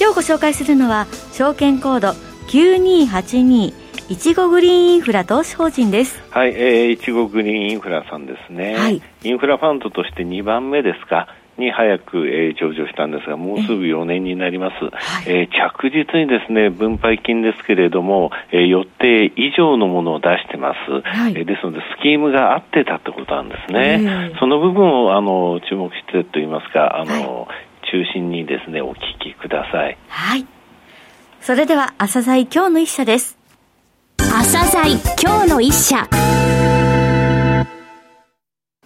今日ご紹介するのは証券コード9282いちごグリーンインフラ投資法人です。はい、えー、いちごグリーンインフラさんですね。はい。インフラファンドとして2番目ですか？に早く、えー、上場したんですが、もうすぐ4年になります。ええー、着実にですね、分配金ですけれども、えー、予定以上のものを出してます。はい、えー、ですので、スキームが合ってたってことなんですね。その部分を、あの、注目してと言いますか、あの、はい中心にですね、お聞きください。はい。それでは、朝鮮今日の一社です。朝鮮今日の一社。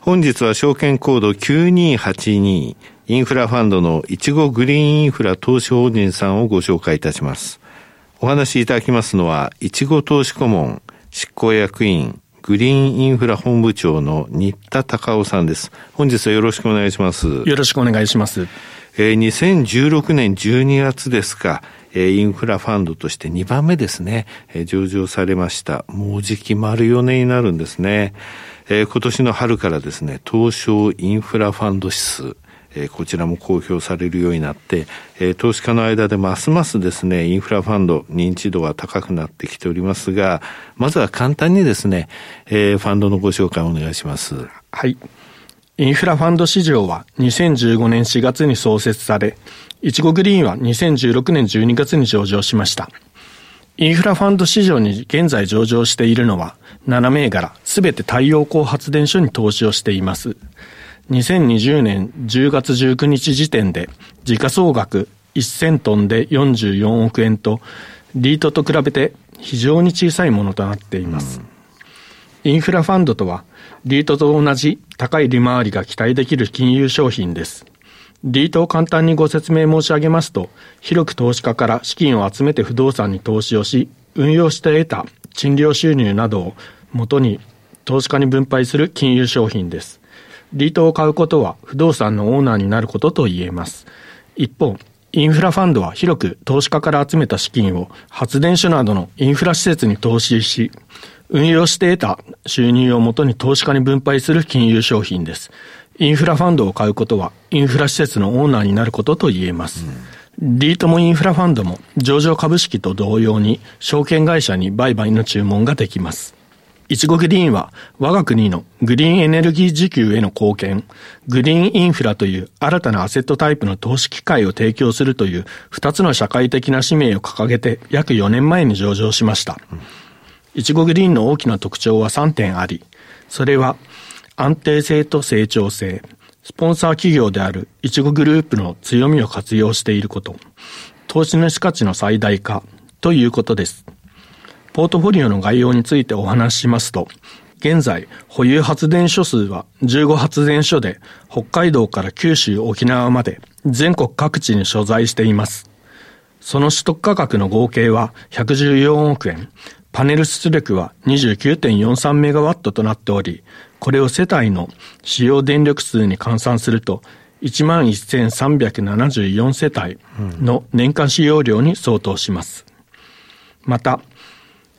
本日は証券コード9282インフラファンドのいちごグリーンインフラ投資法人さんをご紹介いたします。お話しいただきますのは、いちご投資顧問執行役員グリーンインフラ本部長の新田隆夫さんです。本日はよろしくお願いします。よろしくお願いします。えー、2016年12月ですか、えー、インフラファンドとして2番目ですね、えー、上場されました。もうじき丸4年になるんですね。えー、今年の春からですね、東証インフラファンド指数、えー、こちらも公表されるようになって、えー、投資家の間でますますですね、インフラファンド認知度は高くなってきておりますが、まずは簡単にですね、えー、ファンドのご紹介をお願いします。はい。インフラファンド市場は2015年4月に創設され、いちごグリーンは2016年12月に上場しました。インフラファンド市場に現在上場しているのは7銘柄すべて太陽光発電所に投資をしています。2020年10月19日時点で時価総額1000トンで44億円とリートと比べて非常に小さいものとなっています。インフラファンドとはリートと同じ高い利回りが期待できる金融商品です。リートを簡単にご説明申し上げますと、広く投資家から資金を集めて不動産に投資をし、運用して得た賃料収入などを元に投資家に分配する金融商品です。リートを買うことは不動産のオーナーになることと言えます。一方、インフラファンドは広く投資家から集めた資金を発電所などのインフラ施設に投資し、運用して得た収入をもとに投資家に分配する金融商品です。インフラファンドを買うことは、インフラ施設のオーナーになることと言えます。うん、リートもインフラファンドも上場株式と同様に証券会社に売買の注文ができます。いちごグリーンは我が国のグリーンエネルギー需給への貢献、グリーンインフラという新たなアセットタイプの投資機会を提供するという二つの社会的な使命を掲げて約4年前に上場しました。いちごグリーンの大きな特徴は3点あり、それは安定性と成長性、スポンサー企業であるいちごグループの強みを活用していること、投資主価値の最大化ということです。ポートフォリオの概要についてお話ししますと、現在、保有発電所数は15発電所で、北海道から九州、沖縄まで全国各地に所在しています。その取得価格の合計は114億円、パネル出力は29.43メガワットとなっており、これを世帯の使用電力数に換算すると、11,374世帯の年間使用量に相当します。また、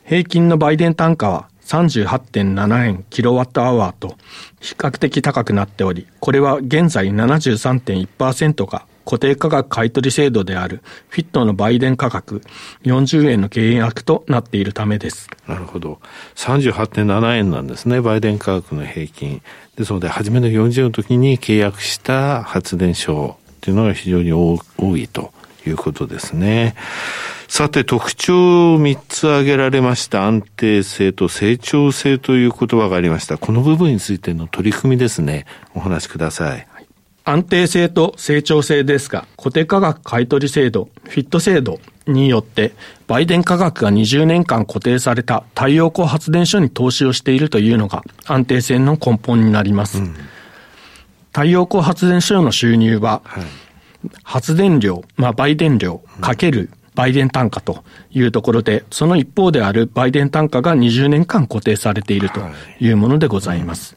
平均の売電単価は38.7円キロワットアワーと比較的高くなっており、これは現在73.1%が固定価格買取制度であるフィットの売電価格40円の契約となっているためです。なるほど。38.7円なんですね、売電価格の平均。ですので、初めの40円の時に契約した発電所っていうのが非常に多いということですね。さて、特徴を3つ挙げられました。安定性と成長性という言葉がありました。この部分についての取り組みですね。お話しください。安定性と成長性ですが、固定価格買取制度、フィット制度によって、売電価格が20年間固定された太陽光発電所に投資をしているというのが安定性の根本になります。うん、太陽光発電所の収入は、はい、発電量、まあ、売電量かける売電単価というところで、その一方である売電単価が20年間固定されているというものでございます。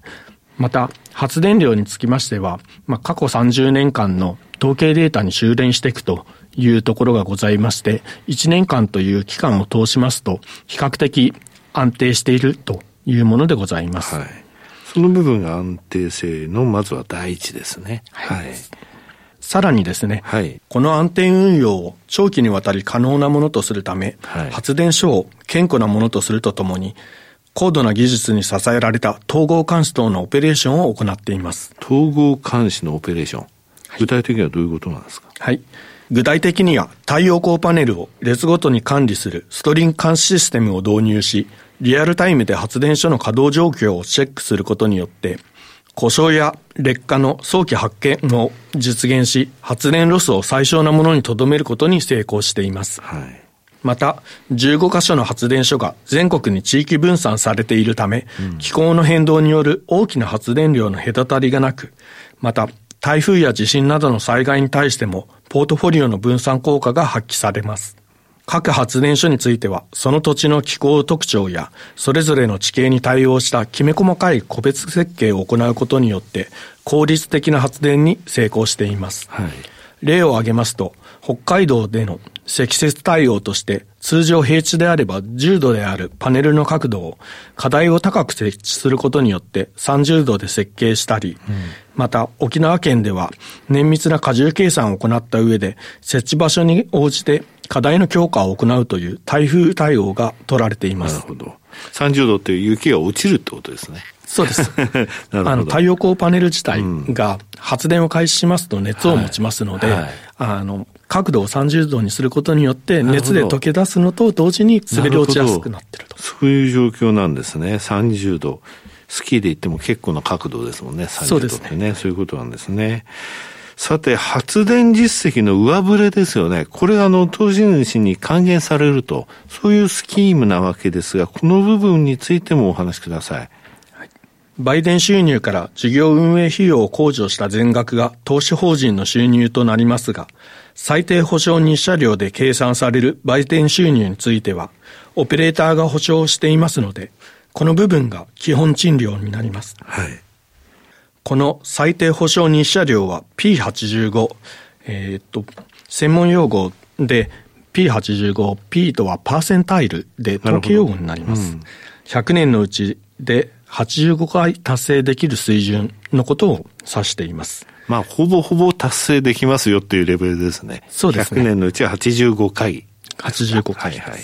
また、発電量につきましては、まあ、過去30年間の統計データに修練していくというところがございまして、1年間という期間を通しますと、比較的安定しているというものでございます。はい、その部分が安定性のまずは第一ですね。はい。さらにですね、はい、この安定運用を長期にわたり可能なものとするため、はい、発電所を健康なものとするとともに、高度な技術に支えられた統合監視等のオペレーションを行っています。統合監視のオペレーション。具体的にはどういうことなんですか？はい。具体的には太陽光パネルを列ごとに管理するストリン監視システムを導入し、リアルタイムで発電所の稼働状況をチェックすることによって、故障や劣化の早期発見を実現し、発電ロスを最小なものに留めることに成功しています。はい、また、15カ所の発電所が全国に地域分散されているため、うん、気候の変動による大きな発電量の隔たりがなく、また、台風や地震などの災害に対しても、ポートフォリオの分散効果が発揮されます。各発電所については、その土地の気候特徴や、それぞれの地形に対応したきめ細かい個別設計を行うことによって、効率的な発電に成功しています。はい、例を挙げますと、北海道での積雪対応として、通常平地であれば10度であるパネルの角度を課題を高く設置することによって30度で設計したり、うん、また沖縄県では綿密な荷重計算を行った上で設置場所に応じて課題の強化を行うという台風対応が取られています。なるほど。30度っていう雪が落ちるってことですね。そうです。あの太陽光パネル自体が発電を開始しますと熱を持ちますので、はいはい、あの角度を30度にすることによって熱で溶け出すのと同時に滑り落ちやすくなってると。そういう状況なんですね。30度。スキーで言っても結構な角度ですもんね。30度ってね。ね。そういうことなんですね。さて、発電実績の上振れですよね。これあの、投資主に還元されると、そういうスキームなわけですが、この部分についてもお話しください。売電収入から事業運営費用を控除した全額が投資法人の収入となりますが、最低保証日射量で計算される売電収入については、オペレーターが保証していますので、この部分が基本賃料になります。はい。この最低保証日射量は P85、えー、っと、専門用語で P85、P とはパーセンタイルで統計用語になります。うん、100年のうちで85回達成できる水準のことを指しています。まあ、ほぼほぼ達成できますよっていうレベルですね。そうですね。100年のうちは85回。85回。はいはい。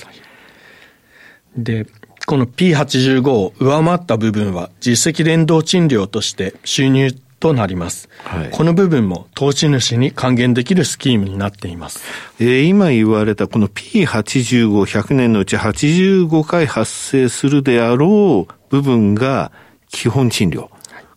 で、この P85 を上回った部分は実績連動賃料として収入となります。はい、この部分も投資主に還元できるスキームになっています。えー、今言われたこの P85、100年のうち85回発生するであろう部分が基本賃料。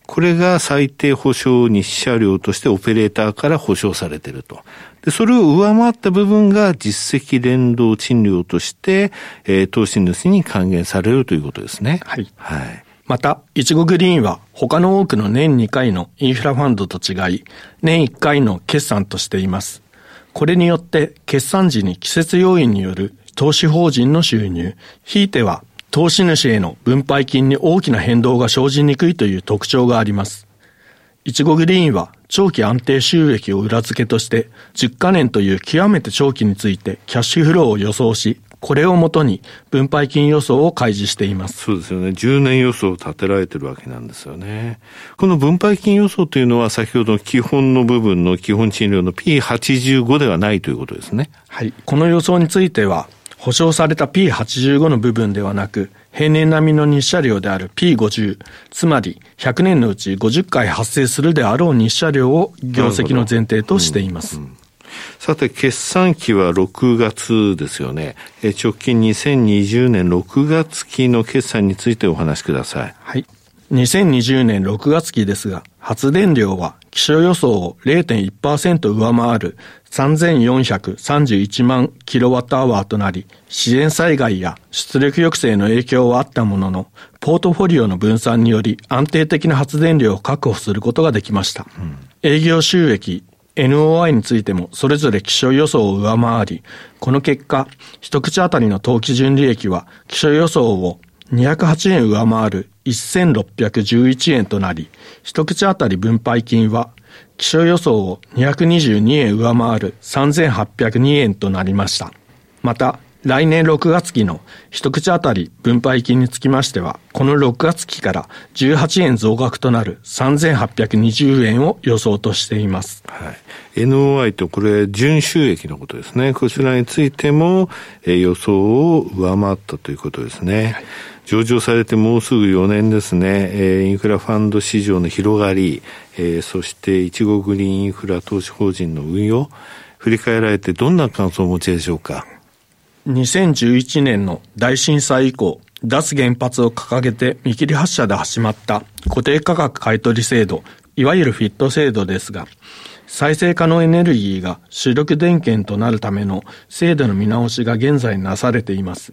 これが最低保証日射量としてオペレーターから保証されていると。で、それを上回った部分が実績連動賃料として、えー、投資主に還元されるということですね。はい。はい。また、いちごグリーンは他の多くの年2回のインフラファンドと違い、年1回の決算としています。これによって決算時に季節要因による投資法人の収入、ひいては投資主への分配金に大きな変動が生じにくいという特徴があります。いちごグリーンは長期安定収益を裏付けとして10カ年という極めて長期についてキャッシュフローを予想し、これをもとに分配金予想を開示しています。そうですよね。10年予想を立てられてるわけなんですよね。この分配金予想というのは先ほどの基本の部分の基本賃料の P85 ではないということですね。はい。この予想については、保証された P85 の部分ではなく、平年並みの日射量である P50、つまり100年のうち50回発生するであろう日射量を業績の前提としています。さて、決算期は6月ですよね。直近2020年6月期の決算についてお話しください。はい。2020年6月期ですが、発電量は気象予想を0.1%上回る3431万キロワットアワーとなり、自然災害や出力抑制の影響はあったものの、ポートフォリオの分散により安定的な発電量を確保することができました。うん、営業収益 NOI についてもそれぞれ気象予想を上回り、この結果、一口当たりの当期純利益は気象予想を208円上回る1611円となり、一口当たり分配金は気象予想を222円上回る3802円となりました。また、来年6月期の一口当たり分配金につきましては、この6月期から18円増額となる3820円を予想としています。はい。NOI とこれ、純収益のことですね。こちらについても、えー、予想を上回ったということですね。はい上場されてもうすぐ4年ですね、えー、インフラファンド市場の広がり、えー、そしていちごグリーンインフラ投資法人の運用、振り返られてどんな感想をお持ちでしょうか？2011年の大震災以降、脱原発を掲げて見切り発車で始まった固定価格買取制度、いわゆるフィット制度ですが、再生可能エネルギーが主力電源となるための制度の見直しが現在なされています。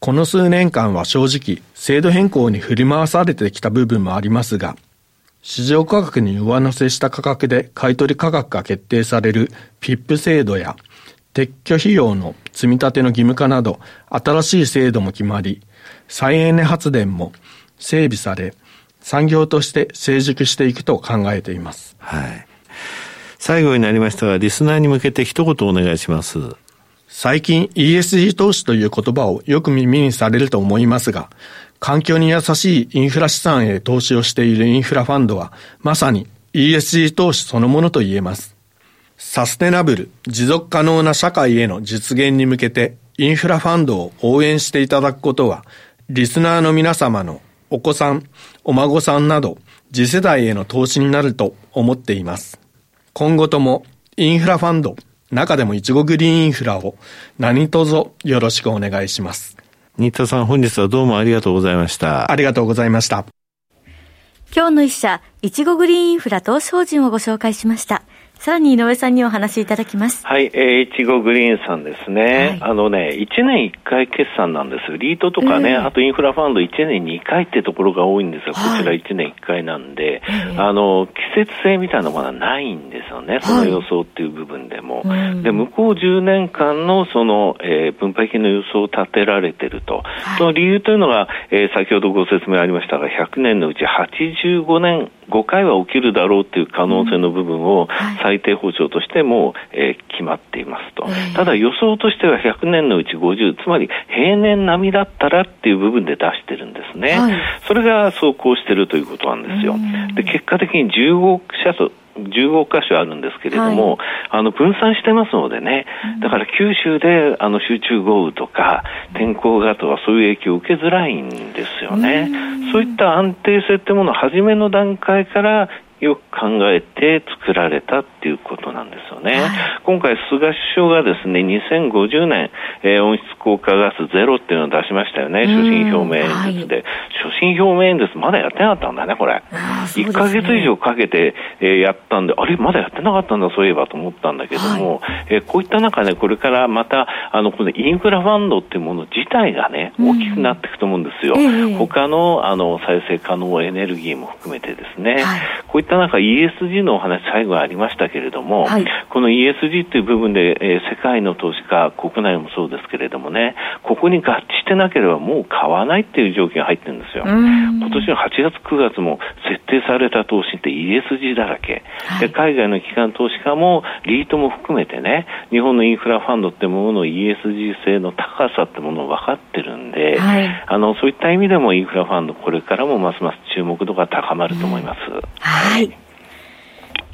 この数年間は正直、制度変更に振り回されてきた部分もありますが、市場価格に上乗せした価格で買取価格が決定される PIP 制度や撤去費用の積み立ての義務化など、新しい制度も決まり、再エネ発電も整備され、産業として成熟していくと考えています。はい。最後になりましたが、リスナーに向けて一言お願いします。最近 ESG 投資という言葉をよく耳にされると思いますが、環境に優しいインフラ資産へ投資をしているインフラファンドは、まさに ESG 投資そのものと言えます。サステナブル、持続可能な社会への実現に向けてインフラファンドを応援していただくことは、リスナーの皆様のお子さん、お孫さんなど次世代への投資になると思っています。今後ともインフラファンド、中でもいちごグリーンインフラを何卒よろしくお願いします。新田さん本日はどうもありがとうございました。ありがとうございました。今日の一社、いちごグリーンインフラ投資法人をご紹介しました。さらに井上さんにお話しいただきます。はい、えー、いちごグリーンさんですね。はい、あのね、1年1回決算なんです。リートとかね、えー、あとインフラファンド1年2回ってところが多いんですが、はい、こちら1年1回なんで、えー、あの、季節性みたいなものはないんですよね。その予想っていう部分でも。はい、で、向こう10年間のその、えー、分配金の予想を立てられてると。その理由というのが、えー、先ほどご説明ありましたが、100年のうち85年、5回は起きるだろうっていう可能性の部分を最低保障としても、えー、決まっていますと、ただ予想としては100年のうち50、つまり平年並みだったらっていう部分で出してるんですね、はい、それが走行してるということなんですよ。で結果的に15社と15箇所あるんですけれども、はい、あの分散してますのでね、だから九州であの集中豪雨とか天候がとはそういう影響を受けづらいんですよね。そういった安定性ってものを初めの段階からよく考えて作られたっていうことなんですよね。はい、今回、菅首相がですね、2050年、えー、温室効果ガスゼロっていうのを出しましたよね、所信表明演説で。はい、所信表明演説まだやってなかったんだね、これ。ね、1ヶ月以上かけて、えー、やったんで、あれ、まだやってなかったんだ、そういえばと思ったんだけども、はい、えー、こういった中ね、これからまた、あの、このインフラファンドっていうもの自体がね、大きくなっていくと思うんですよ。うん、他の、あの、再生可能エネルギーも含めてですね、こういった中 ESG のお話最後ありましたけれども、はい、この ESG っていう部分で、えー、世界の投資家、国内もそうですけれどもね、ここに合致してなければもう買わないっていう条件が入ってるんですよ。今年の8月、9月も設定された投資って ESG だらけ。はい、で海外の機関投資家もリートも含めてね、日本のインフラファンドってものの ESG 性の高さってものを分かってるんで、はい、あのそういった意味でもインフラファンドこれからもますます注目度が高まると思います。はい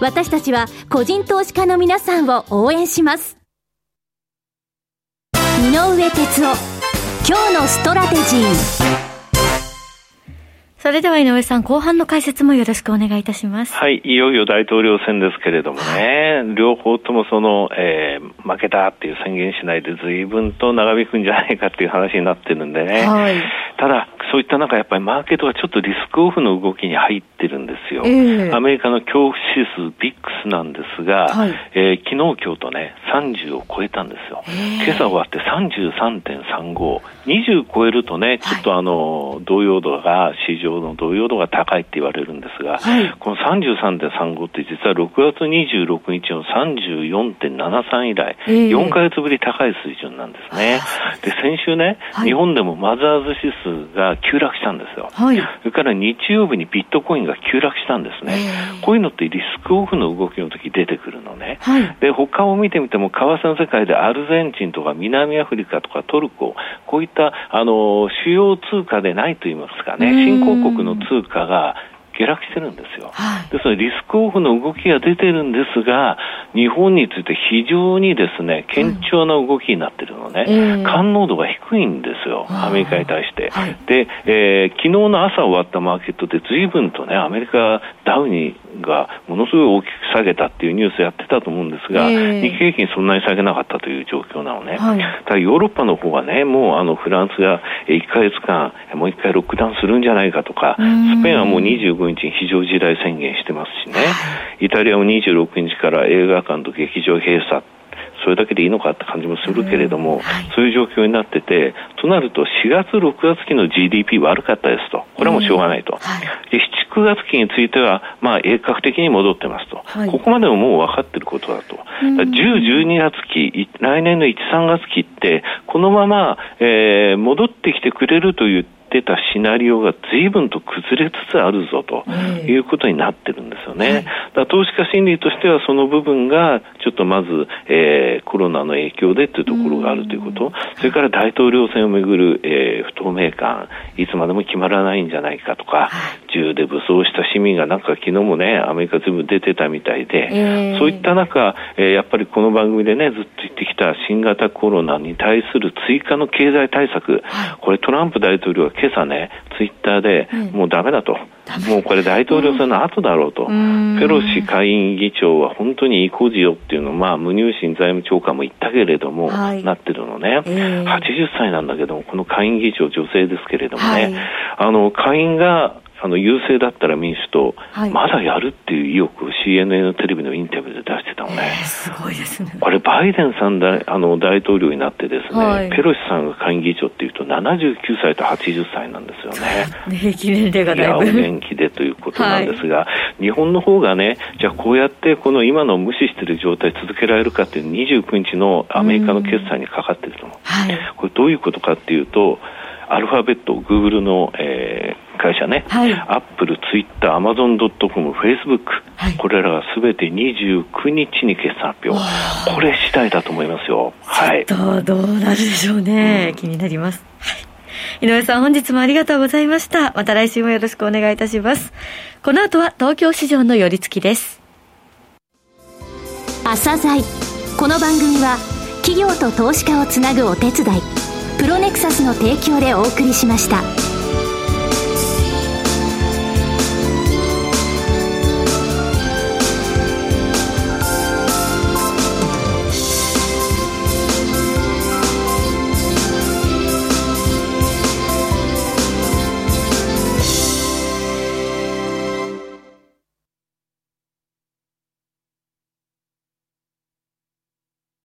私たちは個人投資家の皆さんを応援します。井上哲夫今日のストラテジー。それでは井上さん、後半の解説もよろしくお願いいたします。はい、いよいよ大統領選ですけれどもね、両方ともその、えー、負けたっていう宣言しないで随分と長引くんじゃないかっていう話になってるんでね。はい、ただ、そういった中、やっぱりマーケットがちょっとリスクオフの動きに入ってるんですよ。えー、アメリカの恐怖指数 VIX なんですが、はい、えー、昨日、今日とね、30を超えたんですよ。えー、今朝終わって33.35。20超えるとね、ちょっとあの、動揺度が、市場の動揺度が高いって言われるんですが、はい、この33.35って実は6月26日の34.73以来、えー、4か月ぶり高い水準なんですね。で、先週ね、はい、日本でもマザーズ指数が急落したんですよ。はい、それから日曜日にビットコインが急落したんですね。えー、こういうのってリスクオフの動きの時出てくるのね。はい、で、他を見てみても、為替の世界でアルゼンチンとか南アフリカとかトルコ、こういったあの主要通貨でないといいますかね、新興国の通貨が下落してるんですよ。はい、ですので、リスクオフの動きが出てるんですが、日本について非常にですね、堅調な動きになってるのね、うん、感能度が低いんですよ、アメリカに対して。はい、で、えー、昨日の朝終わったマーケットで随分とね、アメリカダウにがものすごい大きく下げたっていうニュースやってたと思うんですが、えー、日経平均そんなに下げなかったという状況なのね。はい、ただヨーロッパの方はね、もうあのフランスが1か月間もう1回ロックダウンするんじゃないかとか、スペインはもう25日に非常事態宣言してますしね、イタリアも26日から映画館と劇場閉鎖それだけでいいのかって感じもするけれども、はい、そういう状況になってて、となると4月、6月期の GDP 悪かったですと、これはもうしょうがないと、はい、で7、9月期については、まあ、鋭角的に戻ってますと、はい、ここまでももう分かっていることだと、10、12月期、来年の1、3月期って、このまま、えー、戻ってきてくれるというってたシナリオが随分と崩れつつあるぞということになってるんですよね。だ投資家心理としてはその部分がちょっとまず、えー、コロナの影響でというところがあるということ、それから大統領選をめぐる、えー、不透明感、いつまでも決まらないんじゃないかとか、銃で武装した市民がなんか昨日もね、アメリカ全部出てたみたいで、えー、そういった中、えー、やっぱりこの番組でね、ずっと言ってきた新型コロナに対する追加の経済対策、これトランプ大統領は今朝ね、ツイッターで、もうだめだと、もうこれ大統領選の後だろうと、ペロシ下院議長は本当に意固地よっていうのを、まあ、無入信財務長官も言ったけれども、はい、なってるのね、えー、80歳なんだけども、この下院議長、女性ですけれどもね、はい、あの下院があの優勢だったら民主党、はい、まだやるっていう意欲を CNN のテレビのインタビューで出してたのね、えー、すごいですね。これ、バイデンさんだあの大統領になってですね、はい、ペロシさんが下院議長っていうと、79歳と80歳なんですよ ね。平均年齢がだいぶ。いやお元気でということなんですが、はい、日本の方がね、じゃあこうやってこの今の無視している状態続けられるかっていう29日のアメリカの決算にかかっていると思う。はい、これどういうことかっていうと、アルファベット、グーグルの、えー、会社ね、はい、アップル、ツイッター、アマゾンドットコム、フェイスブック、これらがすべて29日に決算発表、これ次第だと思いますよ。はい。どう、どうなるでしょうね。うん、気になります。井上さん、本日もありがとうございました。また来週もよろしくお願いいたします。この後は東京市場の寄り付きです。朝鮮この番組は企業と投資家をつなぐお手伝いプロネクサスの提供でお送りしました。